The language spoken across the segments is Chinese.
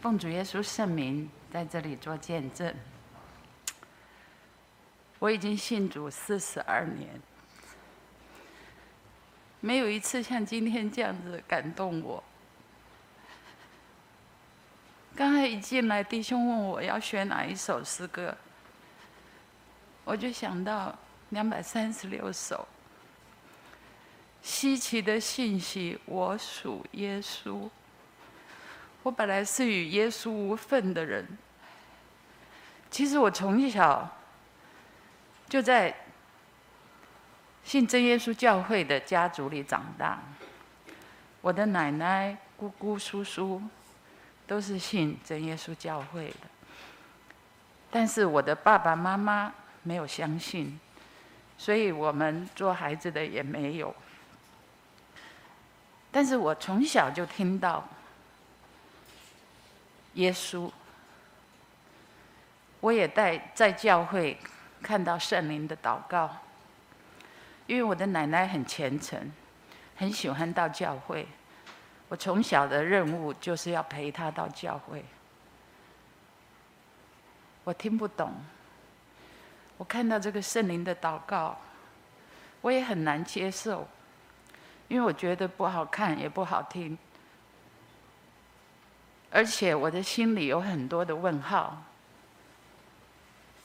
奉主耶稣圣名，在这里做见证。我已经信主四十二年，没有一次像今天这样子感动我。刚才一进来，弟兄问我要选哪一首诗歌，我就想到两百三十六首。稀奇的信息，我属耶稣。我本来是与耶稣无分的人。其实我从小就在信真耶稣教会的家族里长大。我的奶奶、姑姑、叔叔。都是信真耶稣教会的，但是我的爸爸妈妈没有相信，所以我们做孩子的也没有。但是我从小就听到耶稣，我也在在教会看到圣灵的祷告，因为我的奶奶很虔诚，很喜欢到教会。我从小的任务就是要陪她到教会。我听不懂，我看到这个圣灵的祷告，我也很难接受，因为我觉得不好看也不好听，而且我的心里有很多的问号。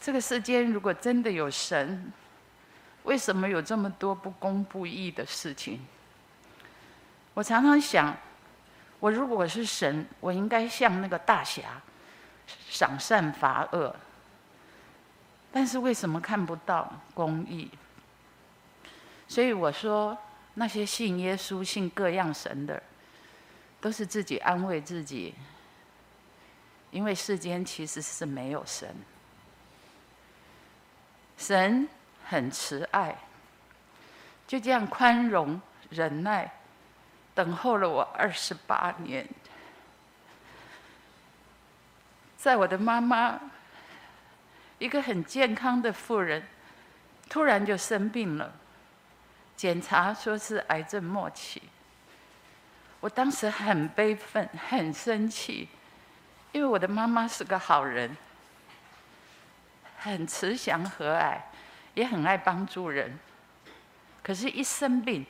这个世间如果真的有神，为什么有这么多不公不义的事情？我常常想。我如果是神，我应该像那个大侠，赏善罚恶。但是为什么看不到公义？所以我说，那些信耶稣、信各样神的，都是自己安慰自己，因为世间其实是没有神。神很慈爱，就这样宽容忍耐。等候了我二十八年，在我的妈妈，一个很健康的妇人，突然就生病了，检查说是癌症末期。我当时很悲愤，很生气，因为我的妈妈是个好人，很慈祥和蔼，也很爱帮助人，可是，一生病。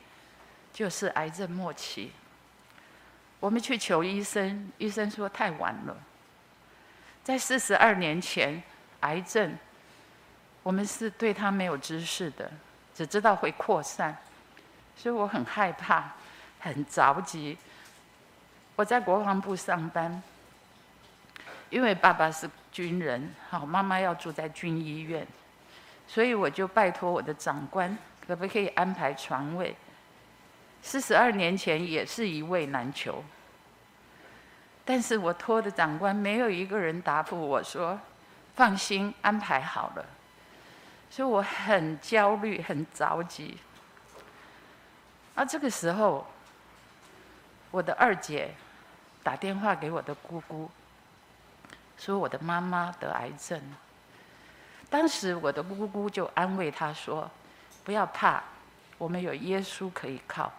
就是癌症末期，我们去求医生，医生说太晚了。在四十二年前，癌症，我们是对他没有知识的，只知道会扩散，所以我很害怕，很着急。我在国防部上班，因为爸爸是军人，好，妈妈要住在军医院，所以我就拜托我的长官，可不可以安排床位？四十二年前也是一位难求，但是我托的长官没有一个人答复我说，放心安排好了，所以我很焦虑很着急。而这个时候，我的二姐打电话给我的姑姑，说我的妈妈得癌症。当时我的姑姑就安慰她说，不要怕，我们有耶稣可以靠。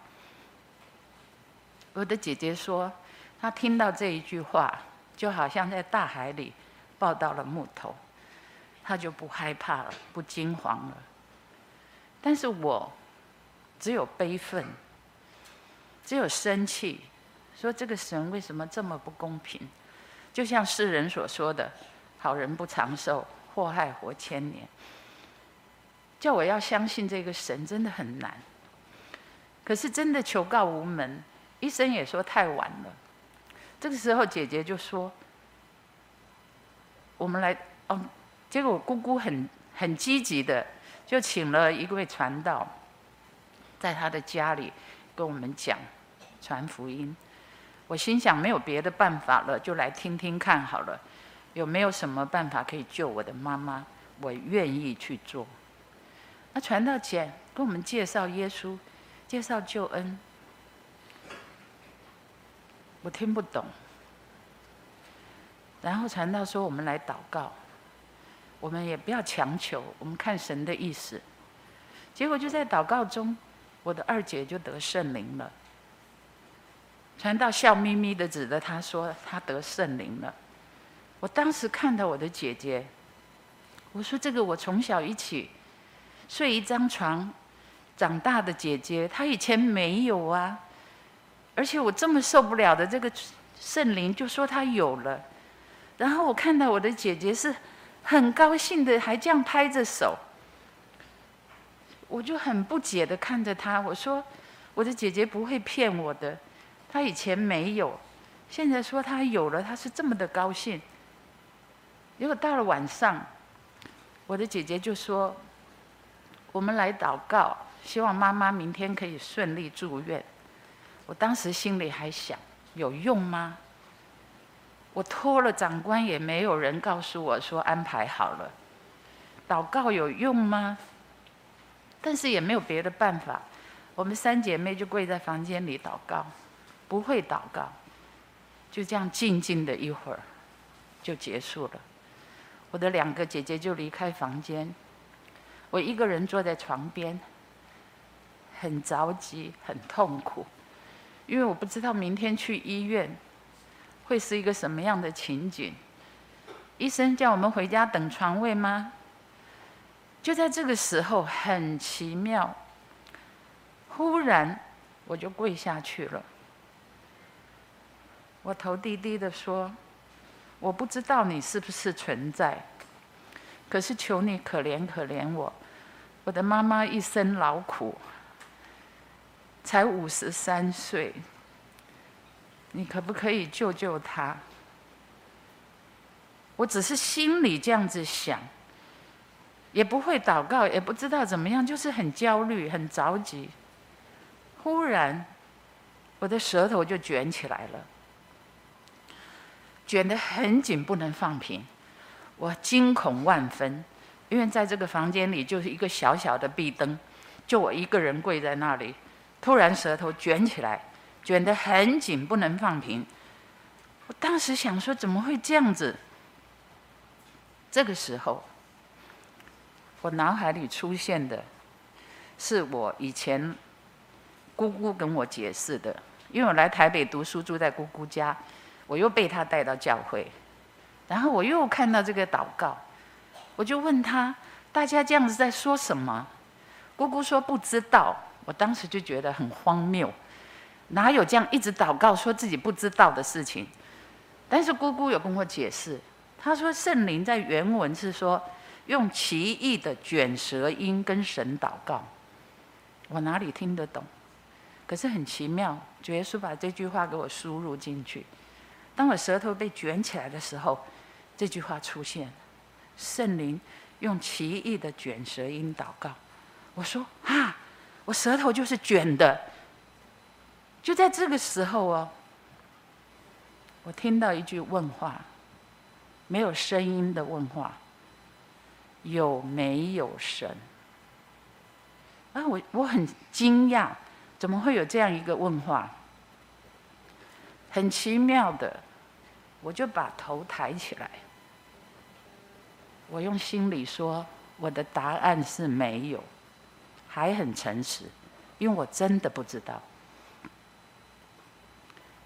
我的姐姐说，她听到这一句话，就好像在大海里抱到了木头，她就不害怕了，不惊慌了。但是我只有悲愤，只有生气，说这个神为什么这么不公平？就像世人所说的，好人不长寿，祸害活千年。叫我要相信这个神真的很难，可是真的求告无门。医生也说太晚了，这个时候姐姐就说：“我们来哦。”结果姑姑很很积极的，就请了一位传道，在他的家里跟我们讲传福音。我心想没有别的办法了，就来听听看好了，有没有什么办法可以救我的妈妈？我愿意去做。那传道姐跟我们介绍耶稣，介绍救恩。我听不懂，然后传道说：“我们来祷告，我们也不要强求，我们看神的意思。”结果就在祷告中，我的二姐就得圣灵了。传道笑眯眯的指着他说：“他得圣灵了。”我当时看到我的姐姐，我说：“这个我从小一起睡一张床长大的姐姐，她以前没有啊。而且我这么受不了的这个圣灵，就说她有了。然后我看到我的姐姐是很高兴的，还这样拍着手。我就很不解的看着她，我说：我的姐姐不会骗我的，她以前没有，现在说她有了，她是这么的高兴。”结果到了晚上，我的姐姐就说：“我们来祷告，希望妈妈明天可以顺利住院。”我当时心里还想：有用吗？我托了长官，也没有人告诉我说安排好了。祷告有用吗？但是也没有别的办法，我们三姐妹就跪在房间里祷告，不会祷告，就这样静静的一会儿，就结束了。我的两个姐姐就离开房间，我一个人坐在床边，很着急，很痛苦，因为我不知道明天去医院会是一个什么样的情景。医生叫我们回家等床位吗？就在这个时候，很奇妙，忽然我就跪下去了，我头低低的说。我不知道你是不是存在，可是求你可怜可怜我，我的妈妈一生劳苦，才五十三岁，你可不可以救救她？我只是心里这样子想，也不会祷告，也不知道怎么样，就是很焦虑，很着急。忽然，我的舌头就卷起来了。卷得很紧，不能放平，我惊恐万分，因为在这个房间里就是一个小小的壁灯，就我一个人跪在那里，突然舌头卷起来，卷得很紧，不能放平。我当时想说，怎么会这样子？这个时候，我脑海里出现的，是我以前姑姑跟我解释的，因为我来台北读书，住在姑姑家。我又被他带到教会，然后我又看到这个祷告，我就问他：大家这样子在说什么？姑姑说不知道。我当时就觉得很荒谬，哪有这样一直祷告说自己不知道的事情？但是姑姑有跟我解释，她说圣灵在原文是说用奇异的卷舌音跟神祷告。我哪里听得懂？可是很奇妙，主耶稣把这句话给我输入进去。当我舌头被卷起来的时候，这句话出现：圣灵用奇异的卷舌音祷告。我说：“啊，我舌头就是卷的。”就在这个时候哦，我听到一句问话，没有声音的问话：“有没有神？”啊，我我很惊讶，怎么会有这样一个问话？很奇妙的，我就把头抬起来。我用心里说，我的答案是没有，还很诚实，因为我真的不知道。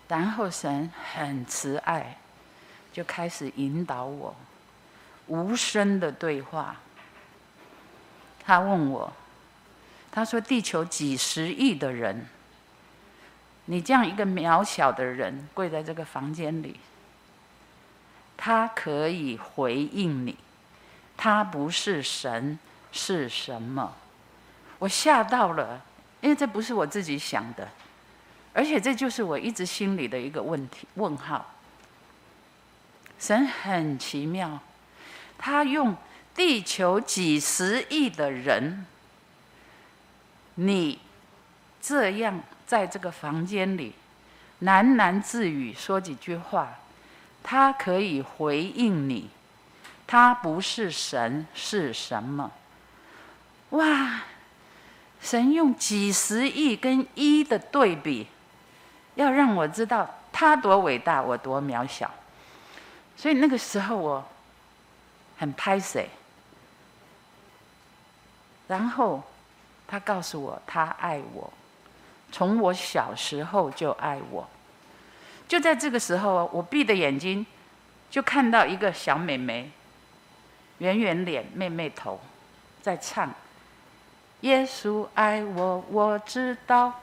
然后神很慈爱，就开始引导我，无声的对话。他问我，他说：“地球几十亿的人。”你这样一个渺小的人跪在这个房间里，他可以回应你，他不是神是什么？我吓到了，因为这不是我自己想的，而且这就是我一直心里的一个问题问号。神很奇妙，他用地球几十亿的人，你这样。在这个房间里，喃喃自语说几句话，他可以回应你，他不是神是什么？哇！神用几十亿跟一的对比，要让我知道他多伟大，我多渺小。所以那个时候我很拍谢，然后他告诉我他爱我。从我小时候就爱我，就在这个时候，我闭着眼睛，就看到一个小妹妹，圆圆脸、妹妹头，在唱：“耶稣爱我，我知道。”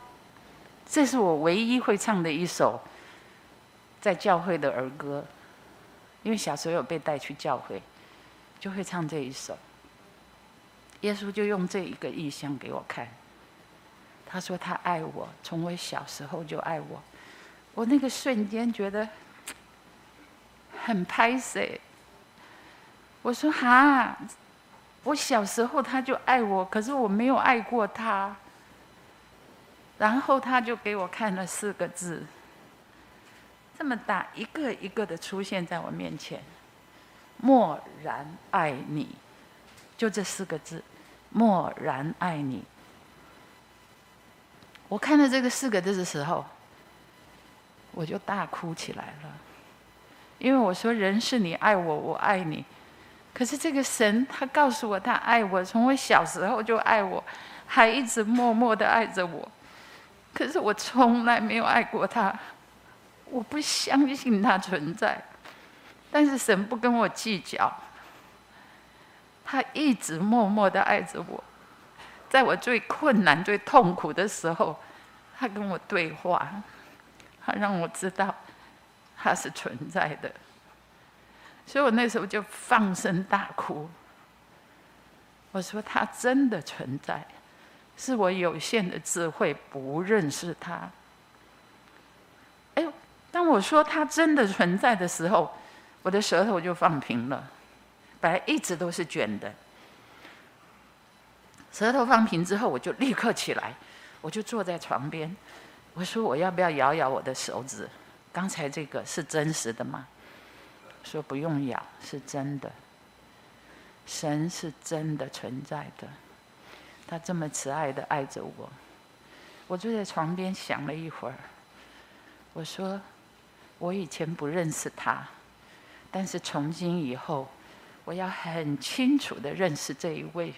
这是我唯一会唱的一首在教会的儿歌，因为小时候有被带去教会，就会唱这一首。耶稣就用这一个意象给我看，他说他爱我，从我小时候就爱我。我那个瞬间觉得很拍谢。我说哈，我小时候他就爱我，可是我没有爱过他。然后他就给我看了四个字，这么大一个一个的出现在我面前，默然爱你，就这四个字，默然爱你。我看到这个四个字的时候。我就大哭起来了，因为我说人是你爱我，我爱你，可是这个神他告诉我他爱我，从我小时候就爱我，还一直默默的爱着我，可是我从来没有爱过他，我不相信他存在，但是神不跟我计较，他一直默默的爱着我，在我最困难、最痛苦的时候，他跟我对话。他让我知道，他是存在的，所以我那时候就放声大哭。我说他真的存在，是我有限的智慧不认识他。哎，当我说他真的存在的时候，我的舌头就放平了，本来一直都是卷的。舌头放平之后，我就立刻起来，我就坐在床边。我说我要不要咬咬我的手指？刚才这个是真实的吗？说不用咬，是真的。神是真的存在的，他这么慈爱的爱着我。我坐在床边想了一会儿。我说我以前不认识他，但是从今以后，我要很清楚的认识这一位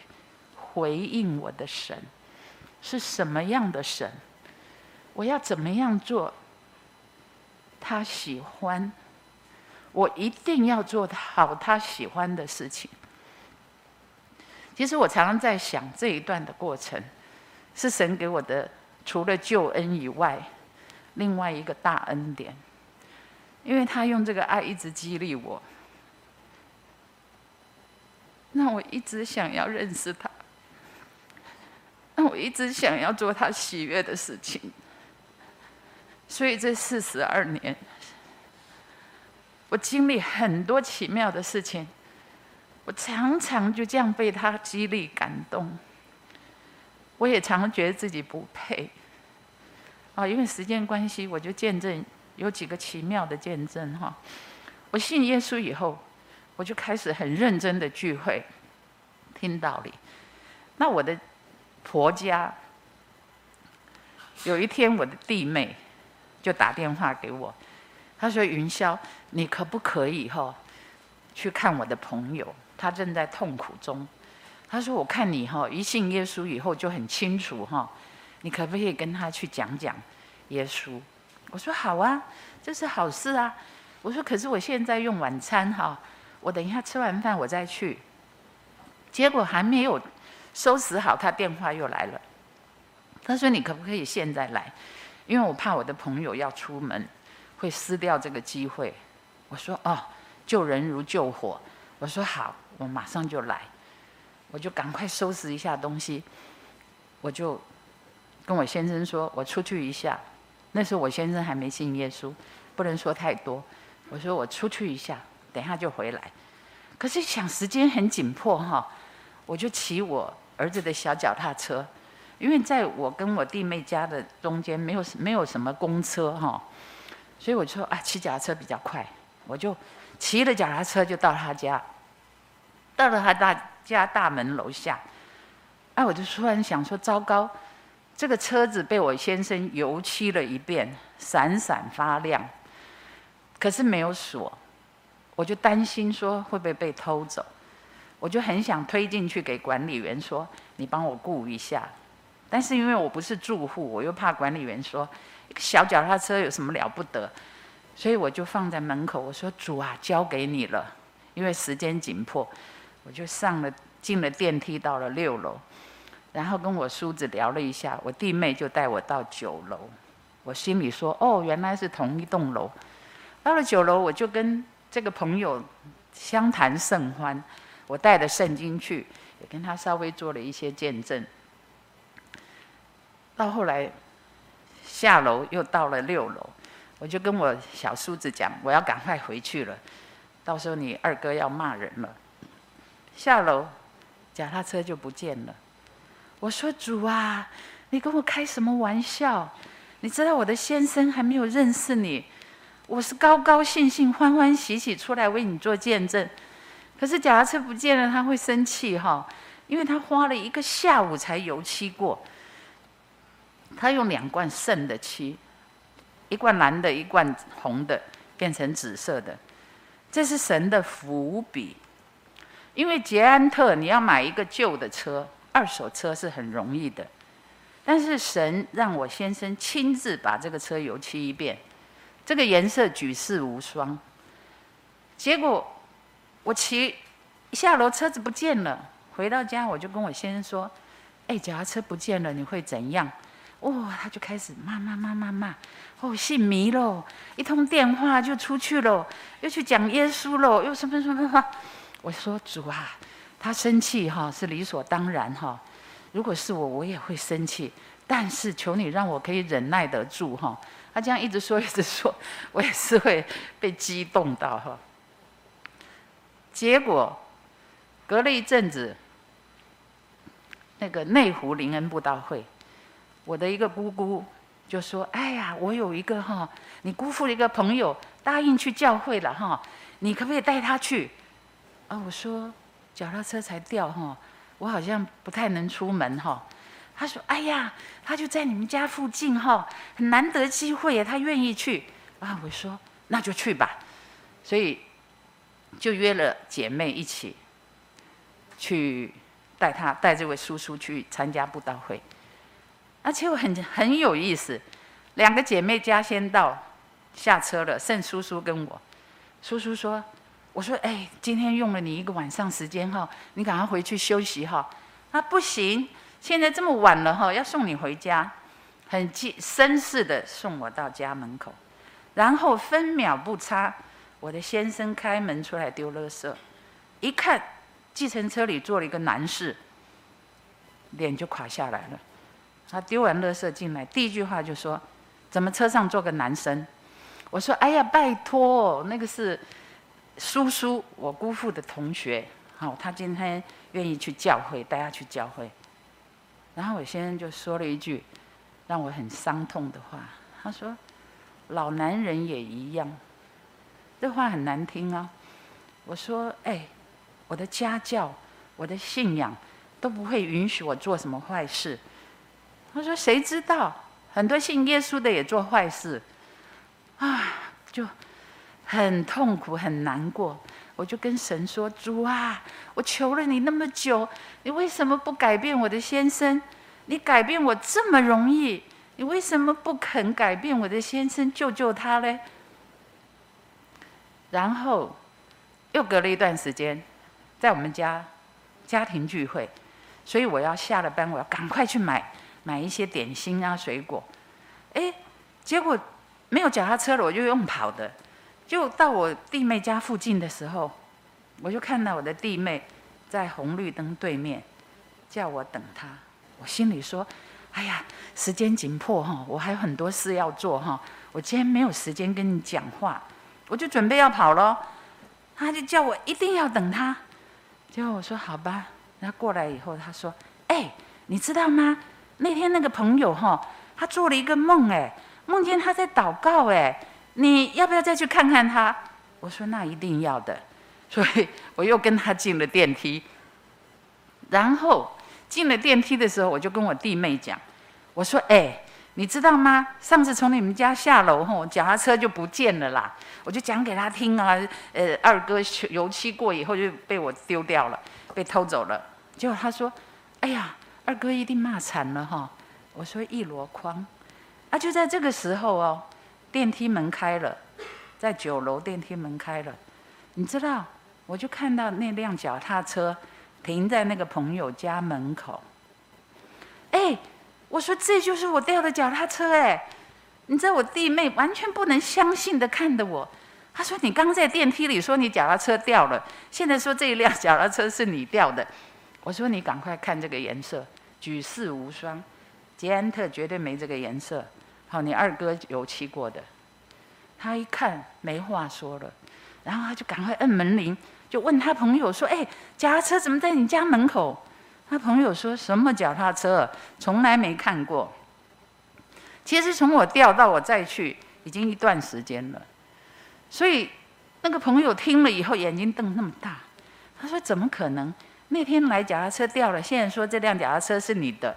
回应我的神是什么样的神。我要怎么样做？他喜欢，我一定要做好他喜欢的事情。其实我常常在想这一段的过程，是神给我的，除了救恩以外，另外一个大恩典，因为他用这个爱一直激励我，让我一直想要认识他，我一直想要做他喜悦的事情。所以这四十二年，我经历很多奇妙的事情，我常常就这样被他激励感动。我也常常觉得自己不配，啊，因为时间关系，我就见证有几个奇妙的见证哈。我信耶稣以后，我就开始很认真的聚会，听道理。那我的婆家，有一天我的弟妹。就打电话给我，他说：“云霄，你可不可以哈去看我的朋友？他正在痛苦中。他说：我看你哈一信耶稣以后就很清楚哈，你可不可以跟他去讲讲耶稣？我说好啊，这是好事啊。我说可是我现在用晚餐哈，我等一下吃完饭我再去。结果还没有收拾好，他电话又来了。他说：你可不可以现在来？”因为我怕我的朋友要出门，会失掉这个机会。我说哦，救人如救火。我说好，我马上就来。我就赶快收拾一下东西，我就跟我先生说，我出去一下。那时候我先生还没信耶稣，不能说太多。我说我出去一下，等一下就回来。可是想时间很紧迫哈，我就骑我儿子的小脚踏车。因为在我跟我弟妹家的中间没有没有什么公车哈，所以我就说啊，骑脚踏车比较快，我就骑了脚踏车就到他家，到了他大家大门楼下，哎，我就突然想说，糟糕，这个车子被我先生油漆了一遍，闪闪发亮，可是没有锁，我就担心说会不会被偷走，我就很想推进去给管理员说，你帮我顾一下。但是因为我不是住户，我又怕管理员说，一个小脚踏车有什么了不得？所以我就放在门口，我说主啊，交给你了，因为时间紧迫，我就上了进了电梯，到了六楼，然后跟我叔子聊了一下，我弟妹就带我到九楼，我心里说哦，原来是同一栋楼。到了九楼，我就跟这个朋友相谈甚欢，我带着圣经去，也跟他稍微做了一些见证。到后来下楼又到了六楼。我就跟我小叔子讲，我要赶快回去了，到时候你二哥要骂人了。下楼，脚踏车就不见了。我说主啊，你跟我开什么玩笑？你知道我的先生还没有认识你，我是高高兴兴、欢欢喜喜出来为你做见证，可是脚踏车不见了，他会生气哈，因为他花了一个下午才油漆过，他用两罐剩的漆。一罐蓝的，一罐红的，变成紫色的，这是神的伏笔。因为捷安特你要买一个旧的车，二手车是很容易的，但是神让我先生亲自把这个车油漆一遍，这个颜色举世无双。结果我骑一下楼，车子不见了，回到家我就跟我先生说：“哎，脚踏车不见了，你会怎样？”哇、哦，他就开始骂骂骂骂骂，哦，信迷喽，一通电话就出去了，又去讲耶稣了，又什么什么什么。我说主啊，他生气哈是理所当然哈，如果是我，我也会生气，但是求你让我可以忍耐得住哈。他这样一直说一直说，我也是会被激动到哈。结果隔了一阵子，那个内湖灵恩布道会。我的一个姑姑就说：“哎呀，我有一个哈，你姑父的一个朋友答应去教会了哈，你可不可以带他去？”啊，我说脚踏车才掉哈，我好像不太能出门哈。他说：“哎呀，他就在你们家附近哈，很难得机会，他愿意去。”啊，我说那就去吧，所以就约了姐妹一起去带他带这位叔叔去参加布道会。而且我很很有意思，两个姐妹家先到，下车了，剩叔叔跟我。叔叔说：“我说，哎，今天用了你一个晚上时间哈，你赶快回去休息哈。”啊，不行，现在这么晚了哈，要送你回家，很绅绅士的送我到家门口，然后分秒不差，我的先生开门出来丢垃圾，一看，计程车里坐了一个男士，脸就垮下来了。他丢完垃圾进来，第一句话就说：“怎么车上坐个男生？”我说：“哎呀，拜托，那个是叔叔，我姑父的同学，好，他今天愿意去教会，带他去教会。”然后我先生就说了一句让我很伤痛的话，他说：“老男人也一样。”这话很难听啊。我说：“哎，我的家教，我的信仰都不会允许我做什么坏事。”他说：“谁知道，很多信耶稣的也做坏事，啊，就很痛苦，很难过。我就跟神说：‘主啊，我求了你那么久，你为什么不改变我的先生？你改变我这么容易，你为什么不肯改变我的先生，救救他呢？’然后又隔了一段时间，在我们家家庭聚会，所以我要下了班，我要赶快去买。”买一些点心啊，水果，哎，结果没有脚踏车了，我就用跑的。就到我弟妹家附近的时候，我就看到我的弟妹在红绿灯对面叫我等她。我心里说：“哎呀，时间紧迫哈，我还有很多事要做哈，我今天没有时间跟你讲话，我就准备要跑喽。”他就叫我一定要等他。结果我说：“好吧。”然后过来以后，他说：“哎，你知道吗？”那天那个朋友哈，他做了一个梦哎，梦见他在祷告哎，你要不要再去看看他？我说那一定要的，所以我又跟他进了电梯。然后进了电梯的时候，我就跟我弟妹讲，我说哎，你知道吗？上次从你们家下楼后，脚踏车就不见了啦。我就讲给他听啊，呃，二哥油漆过以后就被我丢掉了，被偷走了。结果他说，哎呀。二哥一定骂惨了哈！我说一箩筐，啊，就在这个时候哦，电梯门开了，在九楼电梯门开了，你知道，我就看到那辆脚踏车停在那个朋友家门口。哎，我说这就是我掉的脚踏车哎！你知道我弟妹完全不能相信的看着我，她说：“你刚在电梯里说你脚踏车掉了，现在说这一辆脚踏车是你掉的。”我说：“你赶快看这个颜色，举世无双，捷安特绝对没这个颜色。好，你二哥油漆过的。”他一看没话说了，然后他就赶快摁门铃，就问他朋友说：“哎，脚踏车怎么在你家门口？”他朋友说什么脚踏车，从来没看过。其实从我掉到我再去，已经一段时间了。所以那个朋友听了以后，眼睛瞪那么大，他说：“怎么可能？那天来脚踏车掉了，现在说这辆脚踏车是你的，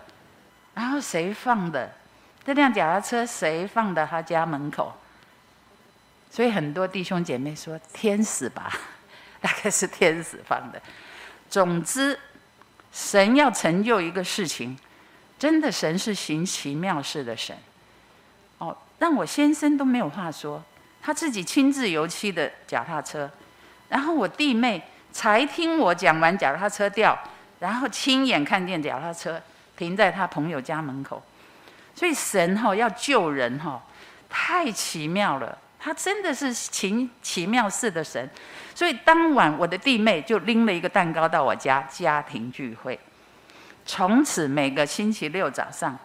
然后谁放的？这辆脚踏车谁放的？他家门口？”所以很多弟兄姐妹说天使吧，大概是天使放的。总之，神要成就一个事情，真的神是行奇妙事的神。哦，让我先生都没有话说，他自己亲自油漆的脚踏车，然后我弟妹才听我讲完脚踏车掉，然后亲眼看见脚踏车停在他朋友家门口。所以神哈要救人哈，太奇妙了。他真的是奇奇妙似的神，所以当晚我的弟妹就拎了一个蛋糕到我家家庭聚会。从此每个星期六早上，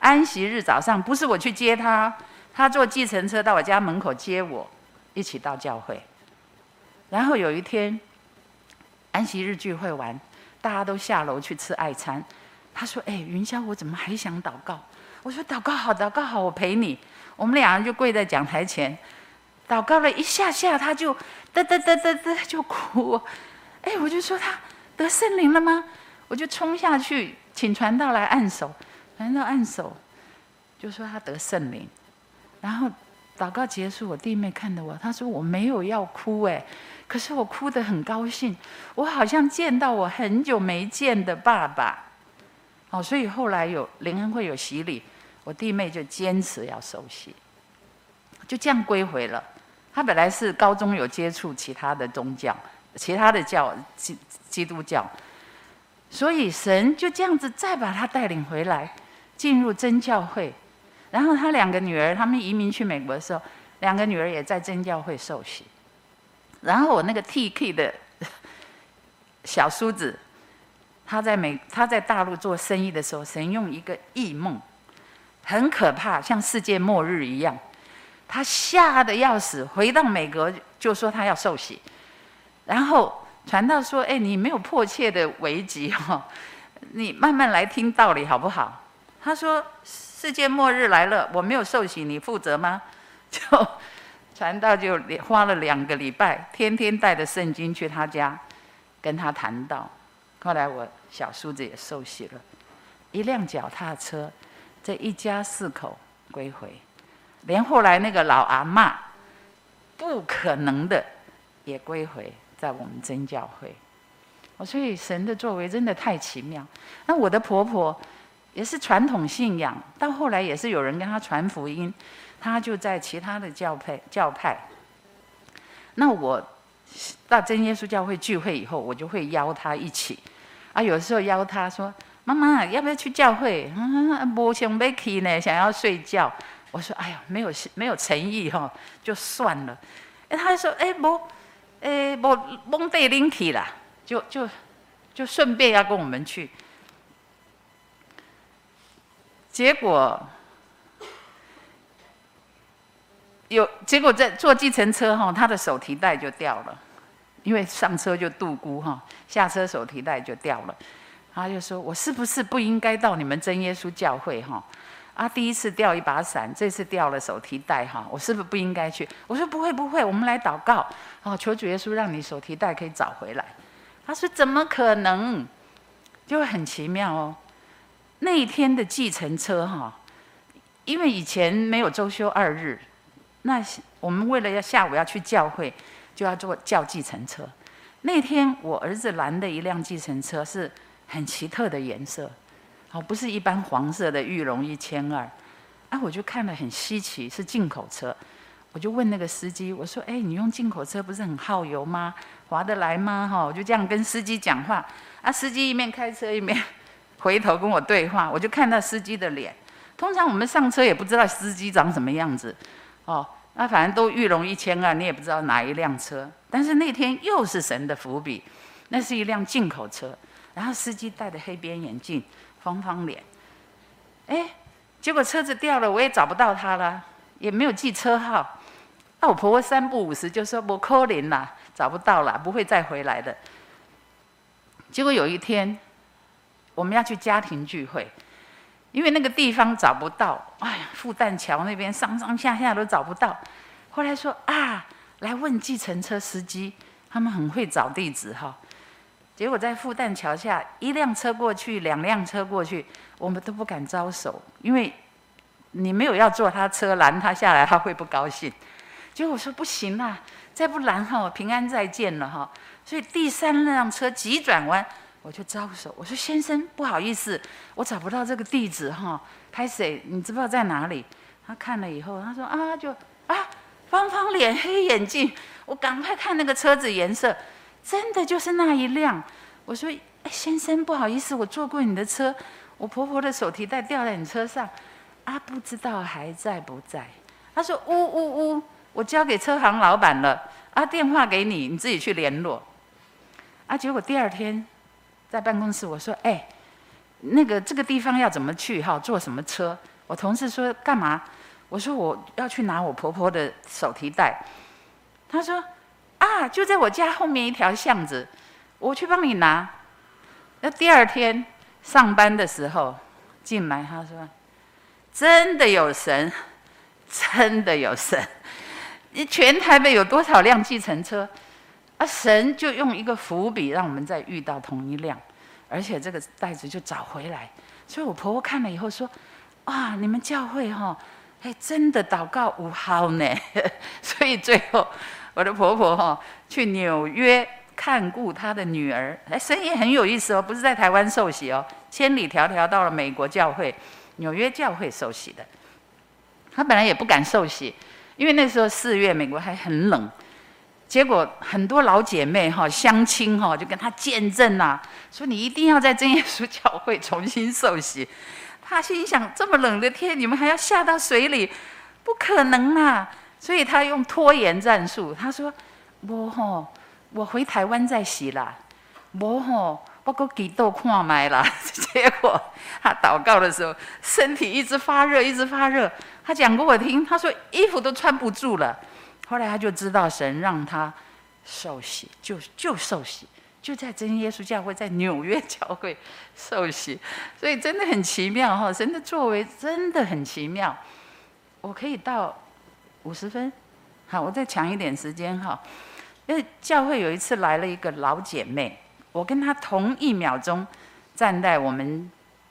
安息日早上不是我去接他，他坐计程车到我家门口接我，一起到教会。然后有一天，安息日聚会完，大家都下楼去吃爱餐。他说：“哎，云霄，我怎么还想祷告？”我说：“祷告好，祷告好，我陪你。”我们两人就跪在讲台前。祷告了一下下，他就嘚嘚嘚嘚嘚就哭。哎，我就说他得圣灵了吗？我就冲下去请传道来按手，传道按手，就说他得圣灵。然后祷告结束，我弟妹看着我，他说我没有要哭哎，可是我哭得很高兴，我好像见到我很久没见的爸爸。哦，所以后来有灵恩会有洗礼，我弟妹就坚持要受洗，就这样归回了。他本来是高中有接触其他的宗教，其他的教基基督教，所以神就这样子再把他带领回来，进入真教会。然后他两个女儿，他们移民去美国的时候，两个女儿也在真教会受洗。然后我那个 TK 的 小叔子，他在美他在大陆做生意的时候，神用一个异梦，很可怕，像世界末日一样。他吓得要死，回到美国就说他要受洗，然后传道说：“哎，你没有迫切的危急哈，你慢慢来听道理好不好？”他说：“世界末日来了，我没有受洗，你负责吗？” 就传道就花了两个礼拜，天天带着圣经去他家跟他谈道。后来我小叔子也受洗了，一辆脚踏车，这一家四口归回。连后来那个老阿妈，不可能的，也归回在我们真教会。我所以神的作为真的太奇妙。那我的婆婆也是传统信仰，到后来也是有人跟她传福音，她就在其他的教派教派。那我到真耶稣教会聚会以后，我就会邀她一起。啊，有时候邀她说：“妈妈，要不要去教会？”嗯，不想要去呢，想要睡觉。我说：“哎呀，没有没有诚意哈，就算了。”哎，他说：“哎，不，哎，不蒙带领去啦，就就就顺便要跟我们去。”结果有结果在坐计程车哈，他的手提袋就掉了，因为上车就度孤哈，下车手提袋就掉了。他就说：“我是不是不应该到你们真耶稣教会哈？”啊，第一次掉一把伞，这次掉了手提袋哈，我是不是不应该去？我说不会不会，我们来祷告，哦，求主耶稣让你手提袋可以找回来。他说怎么可能？就很奇妙哦。那一天的计程车哈，因为以前没有周休二日，那我们为了要下午要去教会，就要坐叫计程车。那天我儿子拦的一辆计程车是很奇特的颜色。哦，不是一般黄色的玉龙一千二，啊，我就看了很稀奇，是进口车。我就问那个司机，我说：“哎，你用进口车不是很耗油吗？划得来吗？”哈，我就这样跟司机讲话。啊，司机一面开车一面 回头跟我对话，我就看到司机的脸。通常我们上车也不知道司机长什么样子，哦，那反正都玉龙一千二，你也不知道哪一辆车。但是那天又是神的伏笔，那是一辆进口车，然后司机戴着黑边眼镜，方方脸。哎，结果车子掉了，我也找不到他了，也没有记车号。那我婆婆三不五时就说：“我可怜啦，找不到了，不会再回来的。”结果有一天，我们要去家庭聚会，因为那个地方找不到，哎呀，复旦桥那边上上下下都找不到。后来说啊，来问计程车司机，他们很会找地址哈。结果在复旦桥下，一辆车过去，两辆车过去，我们都不敢招手，因为你没有要坐他车，拦他下来，他会不高兴。结果我说不行啦，再不拦哈，我平安再见了哈。所以第三辆车急转弯，我就招手，我说先生不好意思，我找不到这个地址哈，拍谁？你知不知道在哪里？他看了以后，他说啊就啊方方脸黑眼镜，我赶快看那个车子颜色，真的就是那一辆。我说哎先生不好意思，我坐过你的车，我婆婆的手提袋掉在你车上，啊不知道还在不在？他说呜呜呜。我交给车行老板了，啊，电话给你，你自己去联络。啊，结果第二天在办公室，我说，哎，那个这个地方要怎么去？哈，坐什么车？我同事说干嘛？我说我要去拿我婆婆的手提袋。他说，啊，就在我家后面一条巷子，我去帮你拿。那第二天上班的时候进来，他说，真的有神，真的有神。你全台北有多少辆计程车？啊，神就用一个伏笔，让我们再遇到同一辆，而且这个袋子就找回来。所以我婆婆看了以后说：“啊，你们教会哈，哎，真的祷告无效呢。”所以最后我的婆婆哈去纽约看顾她的女儿，哎，神也很有意思哦，不是在台湾受洗哦，千里迢迢到了美国教会，纽约教会受洗的。她本来也不敢受洗。因为那时候四月，美国还很冷，结果很多老姐妹哈、乡亲哈就跟他见证呐、啊，说你一定要在真耶稣教会重新受洗。他心想：这么冷的天，你们还要下到水里，不可能啊！所以他用拖延战术，他说：我吼，我回台湾再洗啦。我吼，我搁祈祷看麦啦。结果他祷告的时候，身体一直发热，一直发热。他讲给我听，他说衣服都穿不住了。后来他就知道神让他受洗，就就受洗，就在真耶稣教会，在纽约教会 受洗。所以真的很奇妙哈，神的作为真的很奇妙。我可以到五十分，好，我再抢一点时间哈。因为教会有一次来了一个老姐妹，我跟她同一秒钟站在我们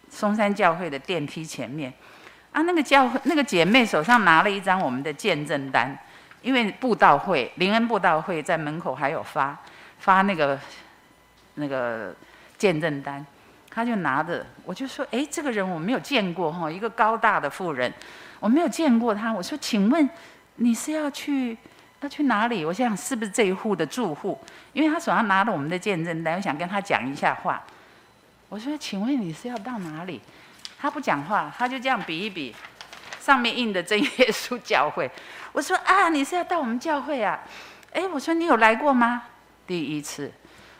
松山教会的电梯前面。啊，那个教会那个姐妹手上拿了一张我们的见证单，因为布道会灵恩布道会在门口还有发发那个那个见证单，她就拿着，我就说，哎，这个人我没有见过哈，一个高大的妇人，我没有见过她。我说，请问你是要去要去哪里？我想想是不是这一户的住户？因为他手上拿着我们的见证单，我想跟他讲一下话。我说，请问你是要到哪里？他不讲话，他就这样比一比，上面印的真耶稣教会。我说啊，你是要到我们教会啊？哎，我说你有来过吗？第一次。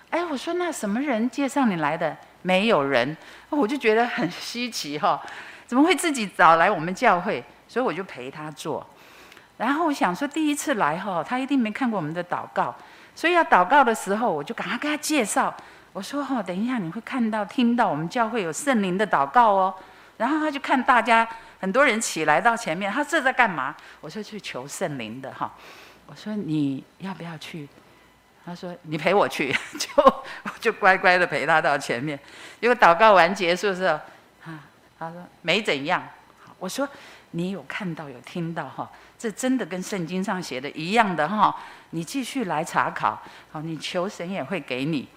哎，我说那什么人介绍你来的？没有人。我就觉得很稀奇哈，怎么会自己找来我们教会？所以我就陪他坐。然后我想说，第一次来哈，他一定没看过我们的祷告，所以要祷告的时候，我就赶快跟他介绍。我说哈，等一下你会看到、听到我们教会有圣灵的祷告哦。然后他就看大家很多人起来到前面，他这在干嘛？我说去求圣灵的哈。我说你要不要去？他说你陪我去，就我就乖乖的陪他到前面。结果祷告完结束的时候，啊，他说没怎样。我说你有看到有听到哈？这真的跟圣经上写的一样的哈。你继续来查考，好，你求神也会给你。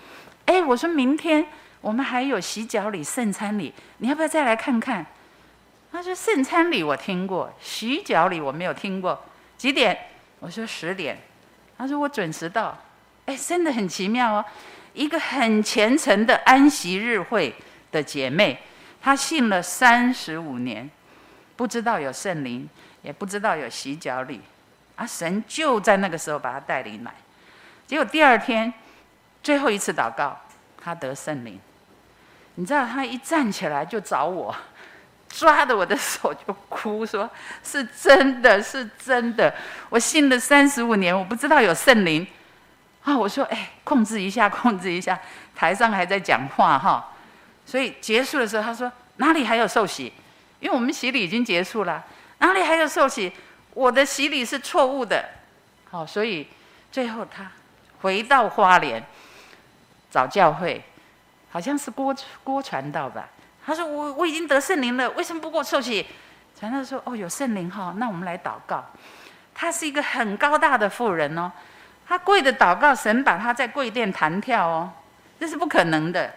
哎，我说明天。我们还有洗脚礼、圣餐礼，你要不要再来看看？他说圣餐礼我听过，洗脚礼我没有听过。几点？我说十点，他说我准时到。哎，真的很奇妙哦，一个很虔诚的安息日会的姐妹，她信了三十五年，不知道有圣灵，也不知道有洗脚礼，啊，神就在那个时候把他带领来，结果第二天最后一次祷告，他得圣灵。你知道他一站起来就找我，抓着我的手就哭，说是真的是真的，我信了三十五年，我不知道有圣灵。啊，我说，哎，控制一下，控制一下，台上还在讲话哈，所以结束的时候，他说哪里还有受洗？因为我们洗礼已经结束了，哪里还有受洗？我的洗礼是错误的，好，所以最后他回到花莲找教会，好像是郭郭传道吧。他说我我已经得圣灵了，为什么不给我受洗？传道说哦，有圣灵哈，那我们来祷告。他是一个很高大的妇人哦。他跪着祷告，神把他在跪垫弹跳哦，这是不可能的。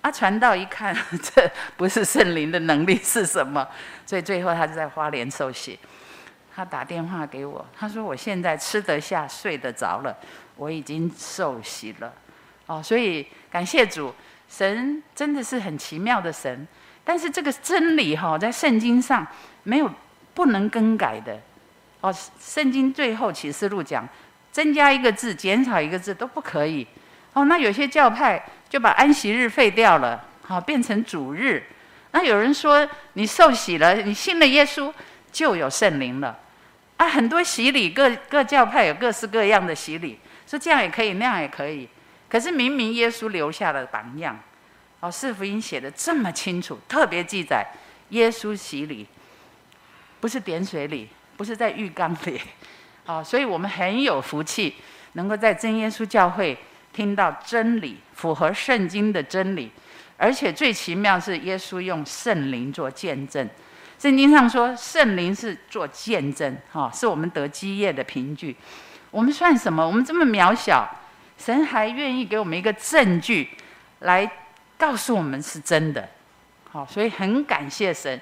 啊，传道一看，这不是圣灵的能力是什么？所以最后他就在花莲受洗。他打电话给我，他说：“我现在吃得下，睡得着了，我已经受洗了。”哦，所以感谢主，神真的是很奇妙的神。但是这个真理哈，在圣经上没有不能更改的。哦，圣经最后启示录讲。增加一个字，减少一个字都不可以。哦，那有些教派就把安息日废掉了，好，变成主日。那有人说，你受洗了，你信了耶稣，就有圣灵了。啊，很多洗礼，各各教派有各式各样的洗礼，说这样也可以，那样也可以。可是明明耶稣留下了榜样，哦，四福音写得这么清楚，特别记载耶稣洗礼，不是点水礼，不是在浴缸里。啊，所以我们很有福气，能够在真耶稣教会听到真理，符合圣经的真理，而且最奇妙是耶稣用圣灵做见证。圣经上说圣灵是做见证，哈，是我们得基业的凭据。我们算什么？我们这么渺小，神还愿意给我们一个证据，来告诉我们是真的。好，所以很感谢神，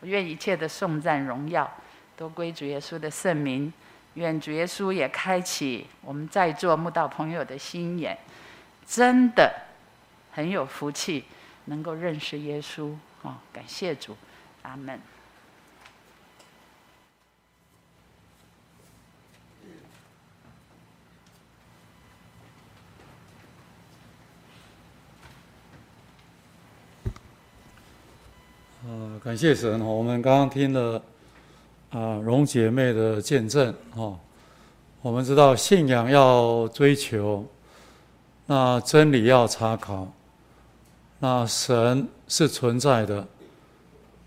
我愿一切的颂赞荣耀都归主耶稣的圣名。愿主耶稣也开启我们在座慕道朋友的心眼，真的很有福气，能够认识耶稣哦，感谢主，阿门。呃，感谢神，我们刚刚听了。啊，荣姐妹的见证哦，我们知道信仰要追求，那真理要查考，那神是存在的，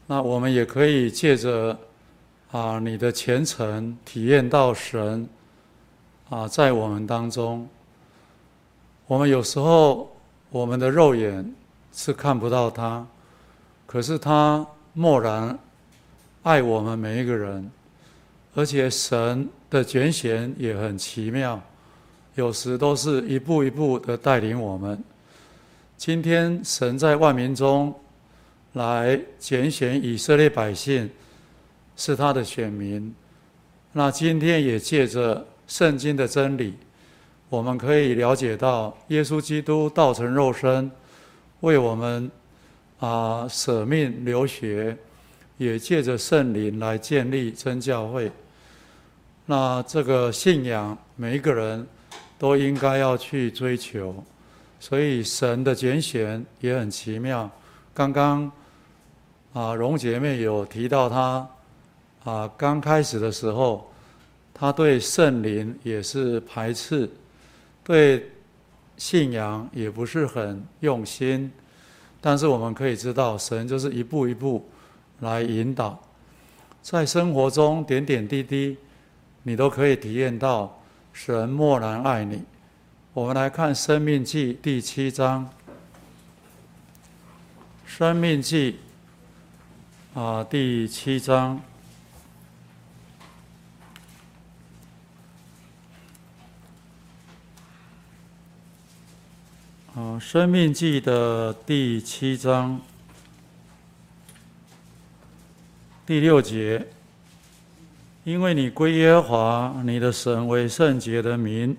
那我们也可以借着啊你的虔诚体验到神啊在我们当中。我们有时候我们的肉眼是看不到他，可是他默然。爱我们每一个人，而且神的拣选也很奇妙，有时都是一步一步的带领我们。今天神在万民中来拣选以色列百姓，是他的选民。那今天也借着圣经的真理，我们可以了解到耶稣基督道成肉身，为我们啊舍命流血。也借着圣灵来建立真教会。那这个信仰，每一个人都应该要去追求。所以神的拣选也很奇妙。刚刚啊，荣姐妹有提到她啊，刚开始的时候，她对圣灵也是排斥，对信仰也不是很用心。但是我们可以知道，神就是一步一步。来引导，在生活中点点滴滴，你都可以体验到神默然爱你。我们来看《生命记》第七章，《生命记》啊第七章，啊《生命记》的第七章。第六节，因为你归耶和华你的神为圣洁的民。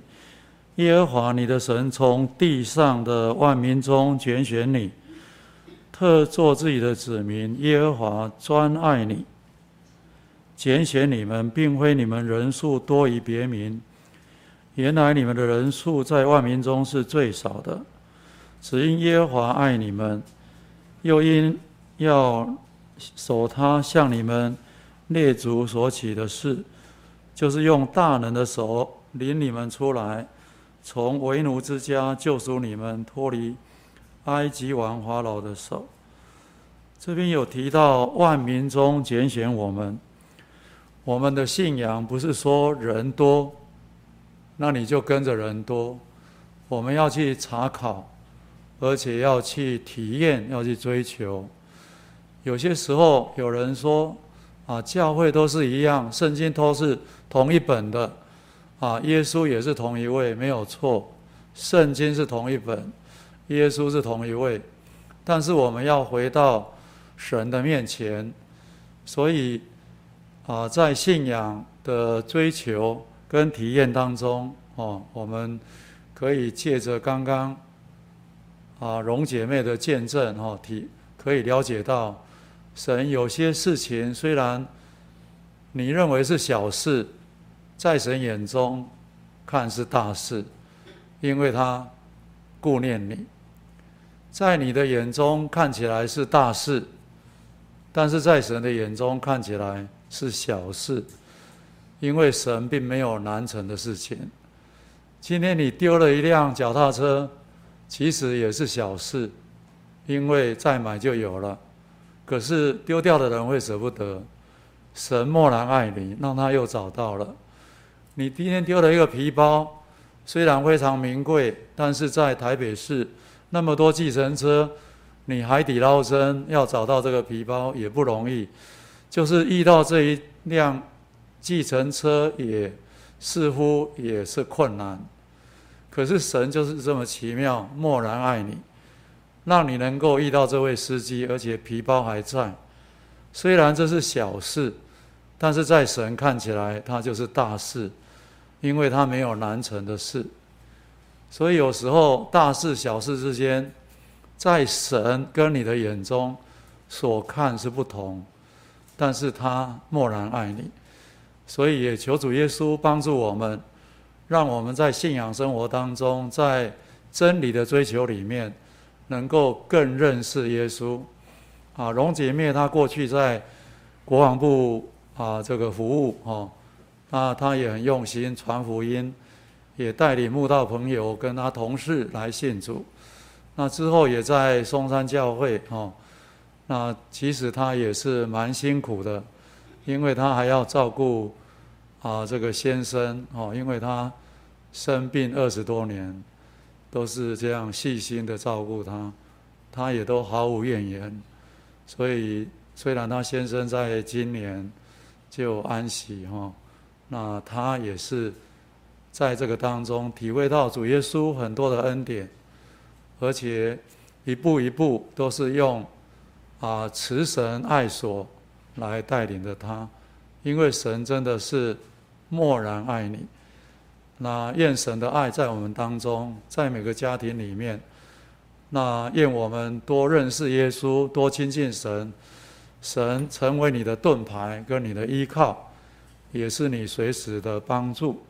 耶和华你的神从地上的万民中拣选你，特作自己的子民。耶和华专爱你，拣选你们，并非你们人数多于别民。原来你们的人数在万民中是最少的，只因耶和华爱你们，又因要守他向你们列祖所起的事，就是用大能的手领你们出来。从为奴之家救赎你们，脱离埃及王法老的手。这边有提到万民中拣选我们，我们的信仰不是说人多，那你就跟着人多。我们要去查考，而且要去体验，要去追求。有些时候有人说啊，教会都是一样，圣经都是同一本的。啊，耶稣也是同一位，没有错。圣经是同一本，耶稣是同一位，但是我们要回到神的面前，所以啊，在信仰的追求跟体验当中，哦，我们可以借着刚刚啊荣姐妹的见证，哦，体可以了解到，神有些事情虽然你认为是小事。在神眼中看是大事，因为他顾念你；在你的眼中看起来是大事，但是在神的眼中看起来是小事，因为神并没有难成的事情。今天你丢了一辆脚踏车，其实也是小事，因为再买就有了。可是丢掉的人会舍不得，神默然爱你，让他又找到了。你今天丢了一个皮包，虽然非常名贵，但是在台北市那么多计程车，你海底捞针要找到这个皮包也不容易，就是遇到这一辆计程车也似乎也是困难。可是神就是这么奇妙，默然爱你，让你能够遇到这位司机，而且皮包还在。虽然这是小事。但是在神看起来，它就是大事，因为它没有难成的事。所以有时候大事小事之间，在神跟你的眼中所看是不同，但是他默然爱你。所以也求主耶稣帮助我们，让我们在信仰生活当中，在真理的追求里面，能够更认识耶稣。啊，荣姐妹她过去在国防部。啊，这个服务哦，那他也很用心传福音，也带领慕道朋友跟他同事来信主。那之后也在松山教会哦，那其实他也是蛮辛苦的，因为他还要照顾啊这个先生哦，因为他生病二十多年，都是这样细心的照顾他，他也都毫无怨言。所以虽然他先生在今年。就安息哈，那他也是在这个当中体会到主耶稣很多的恩典，而且一步一步都是用啊慈神爱所来带领着他，因为神真的是默然爱你。那愿神的爱在我们当中，在每个家庭里面，那愿我们多认识耶稣，多亲近神。神成为你的盾牌跟你的依靠，也是你随时的帮助。